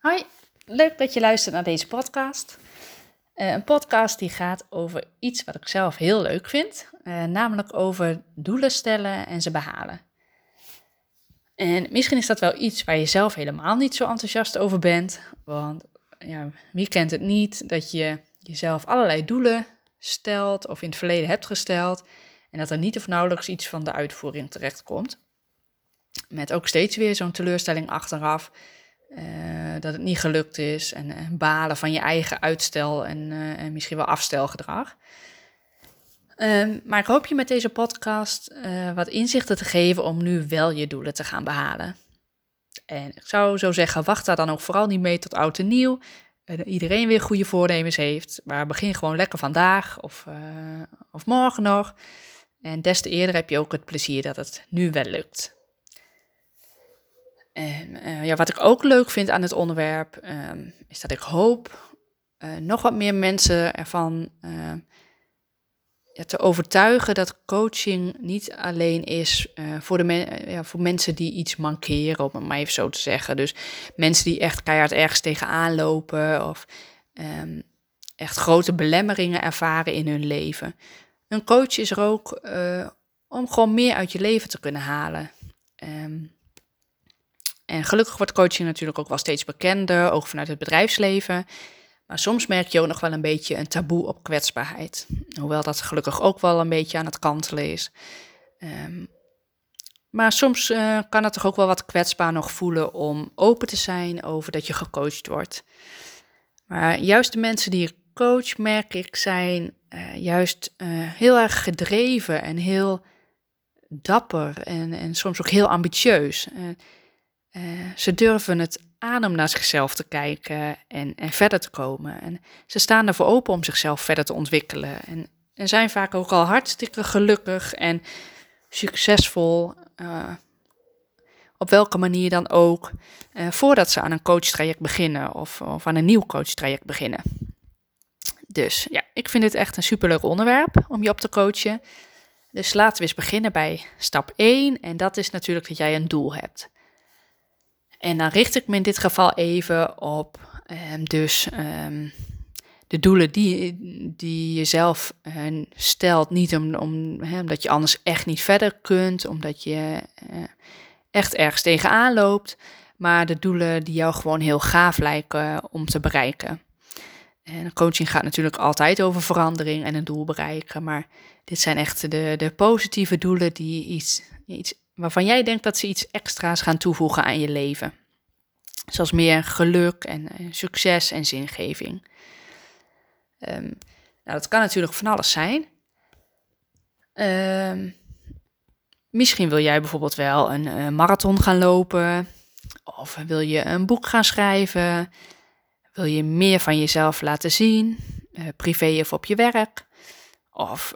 Hoi, leuk dat je luistert naar deze podcast. Uh, een podcast die gaat over iets wat ik zelf heel leuk vind, uh, namelijk over doelen stellen en ze behalen. En misschien is dat wel iets waar je zelf helemaal niet zo enthousiast over bent, want ja, wie kent het niet dat je jezelf allerlei doelen stelt of in het verleden hebt gesteld en dat er niet of nauwelijks iets van de uitvoering terecht komt. Met ook steeds weer zo'n teleurstelling achteraf uh, dat het niet gelukt is en, en, balen van je eigen uitstel en, uh, en misschien wel afstelgedrag. Uh, maar ik hoop je met deze podcast eh, wat inzichten te geven om nu wel je doelen te gaan behalen. En ik zou zo zeggen, wacht daar dan ook vooral niet mee tot oud en nieuw. iedereen weer goede voornemens heeft, maar begin gewoon lekker vandaag of, of morgen nog. En des te eerder heb je ook het plezier dat het nu wel lukt. En uh, ja, wat ik ook leuk vind aan het onderwerp, um, is dat ik hoop uh, nog wat meer mensen ervan ja, te overtuigen dat coaching niet alleen is voor, de men, ja, voor mensen die iets mankeren, om het maar even zo te zeggen. Dus mensen die echt keihard ergens tegenaan lopen of um, echt grote belemmeringen ervaren in hun leven. Een coach is er ook om gewoon meer uit je leven te kunnen halen. Um, en gelukkig wordt coaching natuurlijk ook wel steeds bekender, ook vanuit het bedrijfsleven. Maar soms merk je ook nog wel een beetje een taboe op kwetsbaarheid. Hoewel dat gelukkig ook wel een beetje aan het kantelen is. Um, maar soms uh, kan het toch ook wel wat kwetsbaar nog voelen om open te zijn over dat je gecoacht wordt. Maar juist de mensen die ik coach, merk ik, zijn uh, juist uh, heel erg gedreven en heel dapper en, en soms ook heel ambitieus. Uh, ze durven het aan om naar zichzelf te kijken en, en verder te komen. En ze staan ervoor open om zichzelf verder te ontwikkelen. En, en zijn vaak ook al hartstikke gelukkig en succesvol. Uh, op welke manier dan ook, uh, voordat ze aan een coachtraject beginnen of, of aan een nieuw coachtraject beginnen. Dus ja, ik vind dit echt een superleuk onderwerp om je op te coachen. Dus laten we eens beginnen bij stap 1. En dat is natuurlijk dat jij een doel hebt. En dan richt ik me in dit geval even op um, dus um, de doelen die, die je zelf uh, stelt. Niet om, om, omdat je anders echt niet verder kunt, omdat je uh, echt ergens tegenaan loopt. Maar de doelen die jou gewoon heel gaaf lijken om te bereiken. En coaching gaat natuurlijk altijd over verandering en een doel bereiken. Maar dit zijn echt de, de positieve doelen die iets, iets waarvan jij denkt dat ze iets extra's gaan toevoegen aan je leven. Zoals meer geluk en uh, succes en zingeving. Um, nou, dat kan natuurlijk van alles zijn. Um, misschien wil jij bijvoorbeeld wel een, een marathon gaan lopen. Of wil je een boek gaan schrijven. Wil je meer van jezelf laten zien, uh, privé of op je werk? Of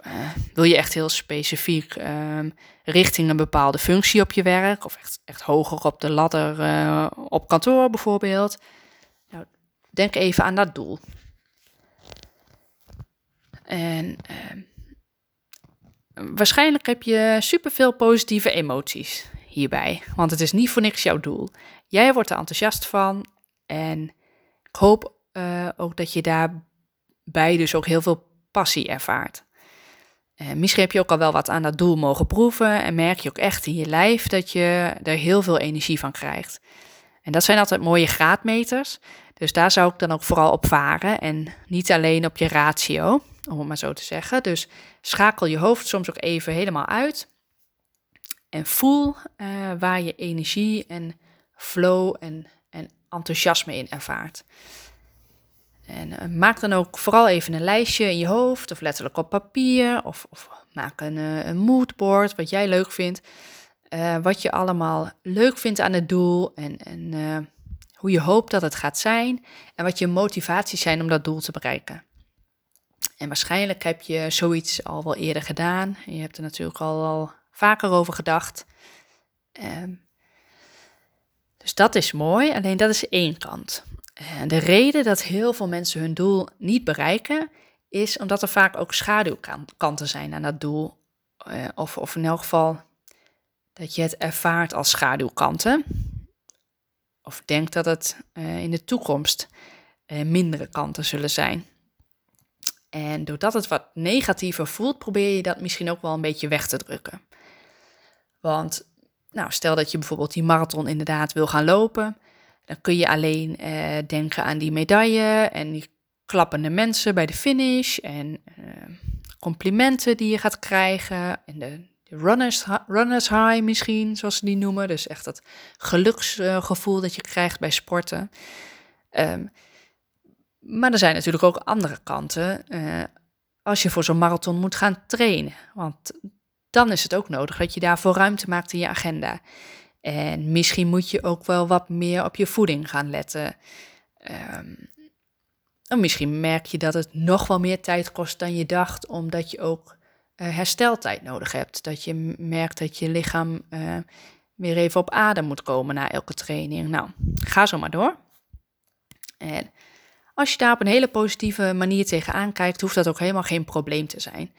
wil je echt heel specifiek um, richting een bepaalde functie op je werk? Of echt, echt hoger op de ladder uh, op kantoor bijvoorbeeld? Nou, denk even aan dat doel. En uh, waarschijnlijk heb je superveel positieve emoties hierbij. Want het is niet voor niks jouw doel. Jij wordt er enthousiast van. En ik hoop uh, ook dat je daarbij dus ook heel veel passie ervaart. Uh, misschien heb je ook al wel wat aan dat doel mogen proeven en merk je ook echt in je lijf dat je er heel veel energie van krijgt. En dat zijn altijd mooie graadmeters, dus daar zou ik dan ook vooral op varen en niet alleen op je ratio, om het maar zo te zeggen. Dus schakel je hoofd soms ook even helemaal uit en voel uh, waar je energie en flow en, en enthousiasme in ervaart. En uh, maak dan ook vooral even een lijstje in je hoofd of letterlijk op papier of, of maak een, uh, een moodboard wat jij leuk vindt. Uh, wat je allemaal leuk vindt aan het doel en, en hoe je hoopt dat het gaat zijn en wat je motivaties zijn om dat doel te bereiken. En waarschijnlijk heb je zoiets al wel eerder gedaan. Je hebt er natuurlijk al, al vaker over gedacht. Um, dus dat is mooi, alleen dat is één kant. De reden dat heel veel mensen hun doel niet bereiken, is omdat er vaak ook schaduwkanten zijn aan dat doel. Uh, of, of in elk geval dat je het ervaart als schaduwkanten. of denkt dat het in de toekomst mindere kanten zullen zijn. En doordat het wat negatiever voelt, probeer je dat misschien ook wel een beetje weg te drukken. Want nou, stel dat je bijvoorbeeld die marathon inderdaad wil gaan lopen, dan kun je alleen eh, denken aan die medaille en die klappende mensen bij de finish en eh, complimenten die je gaat krijgen en de, runners, runners high misschien, zoals ze die noemen. Dus echt dat geluksgevoel dat je krijgt bij sporten. Um, maar er zijn natuurlijk ook andere kanten als je voor zo'n marathon moet gaan trainen. Want dan is het ook nodig dat je daarvoor ruimte maakt in je agenda. En misschien moet je ook wel wat meer op je voeding gaan letten. Um, en misschien merk je dat het nog wel meer tijd kost dan je dacht, omdat je ook uh, hersteltijd nodig hebt. Dat je merkt dat je lichaam uh, weer even op adem moet komen na elke training. Nou, ga zo maar door. En als je daar op een hele positieve manier tegenaan kijkt, hoeft dat ook helemaal geen probleem te zijn.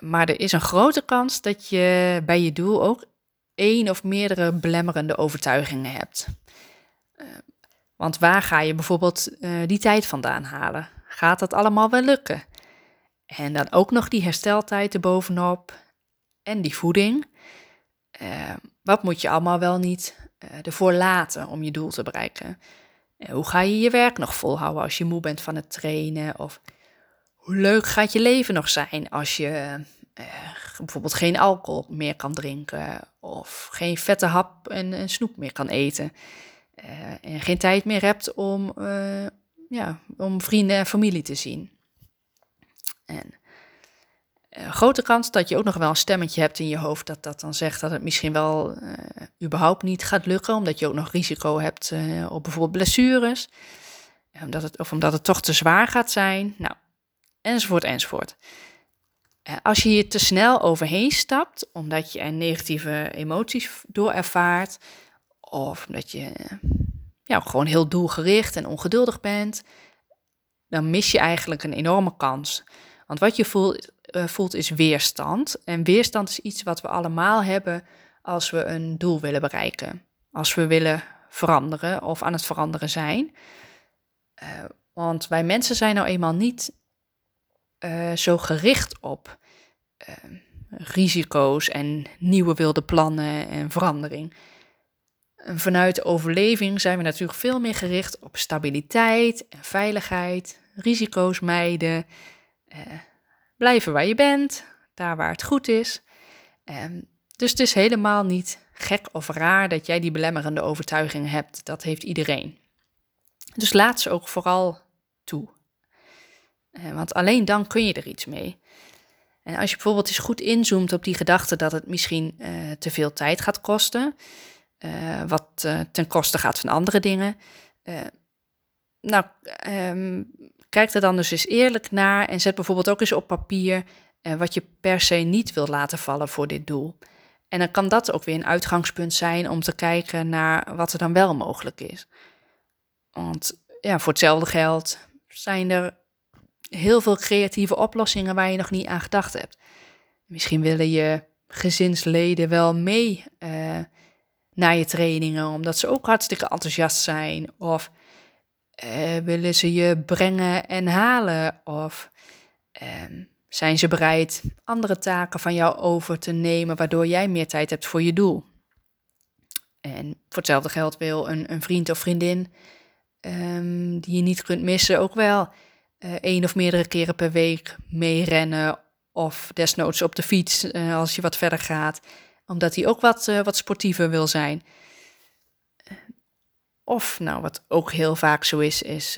Maar er is een grote kans dat je bij je doel ook één of meerdere belemmerende overtuigingen hebt. Uh, want waar ga je bijvoorbeeld uh, die tijd vandaan halen? Gaat dat allemaal wel lukken? En dan ook nog die hersteltijd erbovenop en die voeding. Uh, wat moet je allemaal wel niet ervoor laten om je doel te bereiken? hoe ga je je werk nog volhouden als je moe bent van het trainen? Of hoe leuk gaat je leven nog zijn als je uh, bijvoorbeeld geen alcohol meer kan drinken? Of geen vette hap en, snoep meer kan eten? Uh, en geen tijd meer hebt om, uh, ja, om vrienden en familie te zien. En grote kans dat je ook nog wel een stemmetje hebt in je hoofd dat dat dan zegt dat het misschien wel überhaupt niet gaat lukken, omdat je ook nog risico hebt op bijvoorbeeld blessures, omdat het, of omdat het toch te zwaar gaat zijn, nou, enzovoort, enzovoort. Als je hier te snel overheen stapt, omdat je er negatieve emoties door ervaart, of omdat je ja, gewoon heel doelgericht en ongeduldig bent, dan mis je eigenlijk een enorme kans. Want wat je voelt, uh, voelt is weerstand. En weerstand is iets wat we allemaal hebben als we een doel willen bereiken. Als we willen veranderen of aan het veranderen zijn. Want wij mensen zijn nou eenmaal niet uh, zo gericht op risico's en nieuwe wilde plannen en verandering. Vanuit overleving zijn we natuurlijk veel meer gericht op stabiliteit en veiligheid, risico's mijden, blijven waar je bent, daar waar het goed is. Um, dus het is helemaal niet gek of raar dat jij die belemmerende overtuiging hebt. Dat heeft iedereen. Dus laat ze ook vooral toe. Want alleen dan kun je er iets mee. En als je bijvoorbeeld eens goed inzoomt op die gedachte dat het misschien uh, te veel tijd gaat kosten, uh, wat ten koste gaat van andere dingen. nou, um, Kijk er dan dus eens eerlijk naar en zet bijvoorbeeld ook eens op papier eh, wat je per se niet wil laten vallen voor dit doel. En dan kan dat ook weer een uitgangspunt zijn om te kijken naar wat er dan wel mogelijk is. Want ja, voor hetzelfde geld zijn er heel veel creatieve oplossingen waar je nog niet aan gedacht hebt. Misschien willen je gezinsleden wel mee uh, naar je trainingen, omdat ze ook hartstikke enthousiast zijn. Of uh, willen ze je brengen en halen? Of uh, zijn ze bereid andere taken van jou over te nemen, waardoor jij meer tijd hebt voor je doel? En voor hetzelfde geld wil een, een vriend of vriendin um, die je niet kunt missen ook wel één of meerdere keren per week meerennen of desnoods op de fiets uh, als je wat verder gaat, omdat hij ook wat, uh, wat sportiever wil zijn. Of, nou, wat ook heel vaak zo is, is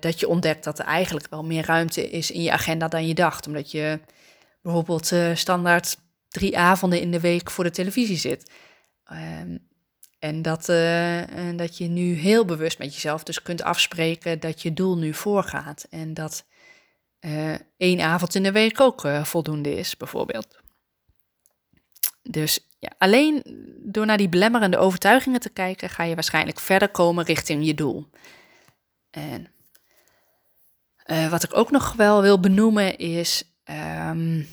dat je ontdekt dat er eigenlijk wel meer ruimte is in je agenda dan je dacht. Omdat je bijvoorbeeld standaard drie avonden in de week voor de televisie zit. Um, en dat, en dat je nu heel bewust met jezelf dus kunt afspreken dat je doel nu voorgaat. En dat één avond in de week ook voldoende is, bijvoorbeeld. Dus ja, alleen door naar die belemmerende overtuigingen te kijken, ga je waarschijnlijk verder komen richting je doel. En wat ik ook nog wel wil benoemen is, uh,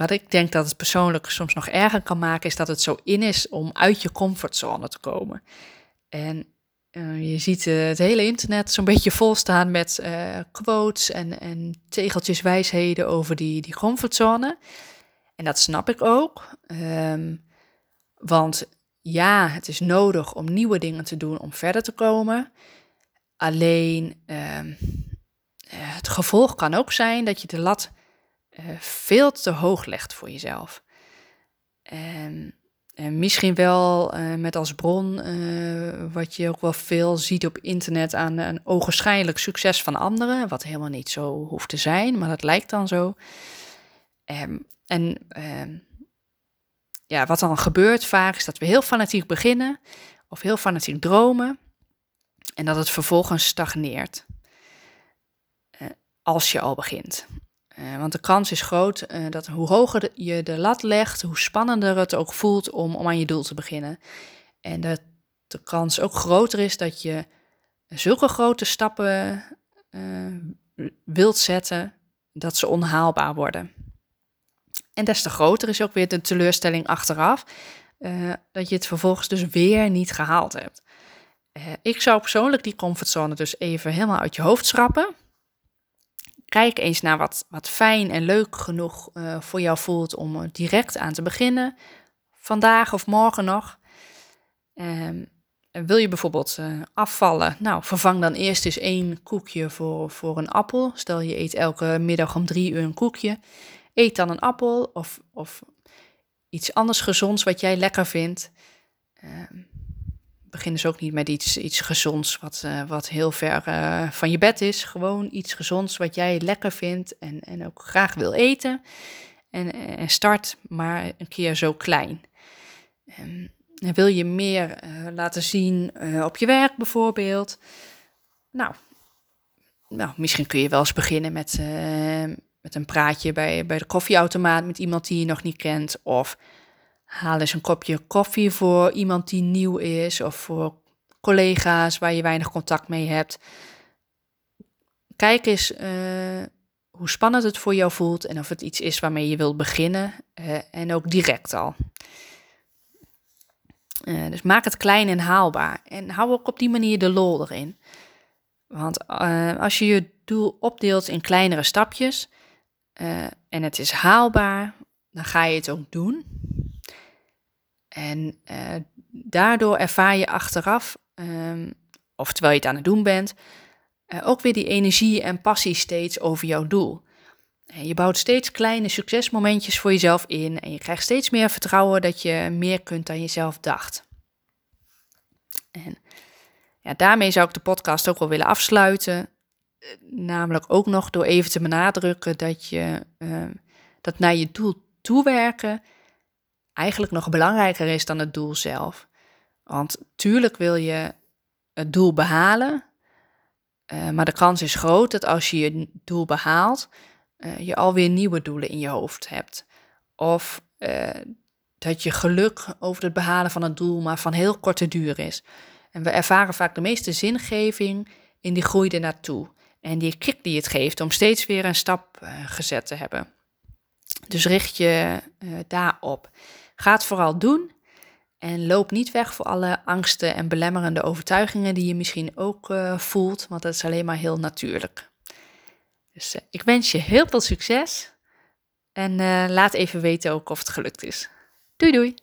wat ik denk dat het persoonlijk soms nog erger kan maken, is dat het zo in is om uit je comfortzone te komen. En uh, je ziet uh, het hele internet zo'n beetje vol staan met uh, quotes en, en tegeltjes wijsheden over die, die comfortzone. En dat snap ik ook. Um, want ja, het is nodig om nieuwe dingen te doen om verder te komen. Alleen um, het gevolg kan ook zijn dat je de lat veel te hoog legt voor jezelf. En en misschien wel uh, met als bron, uh, wat je ook wel veel ziet op internet, aan een ogenschijnlijk succes van anderen. Wat helemaal niet zo hoeft te zijn, maar dat lijkt dan zo. Um, en um, ja, wat dan gebeurt vaak is dat we heel fanatiek beginnen of heel fanatiek dromen. En dat het vervolgens stagneert. Als je al begint. Uh, want de kans is groot uh, dat hoe hoger je de lat legt, hoe spannender het ook voelt om, om aan je doel te beginnen. En dat de kans ook groter is dat je zulke grote stappen uh, wilt zetten dat ze onhaalbaar worden. En des te groter is ook weer de teleurstelling achteraf, dat je het vervolgens dus weer niet gehaald hebt. ik zou persoonlijk die comfortzone dus even helemaal uit je hoofd schrappen. Kijk eens naar wat, wat fijn en leuk genoeg uh, voor jou voelt om direct aan te beginnen. Vandaag of morgen nog. Um, wil je bijvoorbeeld uh, afvallen? Nou, vervang dan eerst eens één koekje voor, voor een appel. Stel je eet elke middag om drie uur een koekje. Eet dan een appel of, of iets anders gezonds wat jij lekker vindt. Um, begin dus ook niet met iets, iets gezonds wat, uh, wat heel ver uh, van je bed is. Gewoon iets gezonds wat jij lekker vindt en, en ook graag wil eten. En, en start maar een keer zo klein. En wil je meer uh, laten zien op je werk bijvoorbeeld? Nou, nou, misschien kun je wel eens beginnen met, met een praatje bij, bij de koffieautomaat met iemand die je nog niet kent. Of Haal eens een kopje koffie voor iemand die nieuw is of voor collega's waar je weinig contact mee hebt. Kijk eens uh, hoe spannend het voor jou voelt en of het iets is waarmee je wilt beginnen uh, en ook direct al. Uh, dus maak het klein en haalbaar en hou ook op die manier de lol erin. Want als je je doel opdeelt in kleinere stapjes en het is haalbaar, dan ga je het ook doen. En uh, daardoor ervaar je achteraf, um, of terwijl je het aan het doen bent, uh, ook weer die energie en passie steeds over jouw doel. En je bouwt steeds kleine succesmomentjes voor jezelf in en je krijgt steeds meer vertrouwen dat je meer kunt dan jezelf dacht. En ja, daarmee zou ik de podcast ook wel willen afsluiten. Namelijk ook nog door even te benadrukken dat je uh, dat naar je doel toewerken eigenlijk nog belangrijker is dan het doel zelf. Want tuurlijk wil je het doel behalen, uh, maar de kans is groot dat als je je doel behaalt, uh, je alweer nieuwe doelen in je hoofd hebt. Of uh, dat je geluk over het behalen van het doel maar van heel korte duur is. En we ervaren vaak de meeste zingeving in die groei ernaartoe. En die kick die het geeft om steeds weer een stap gezet te hebben. Dus richt je daarop. Ga het vooral doen en loop niet weg voor alle angsten en belemmerende overtuigingen die je misschien ook uh, voelt, want dat is alleen maar heel natuurlijk. Dus uh, ik wens je heel veel succes en uh, laat even weten ook of het gelukt is. Doei doei!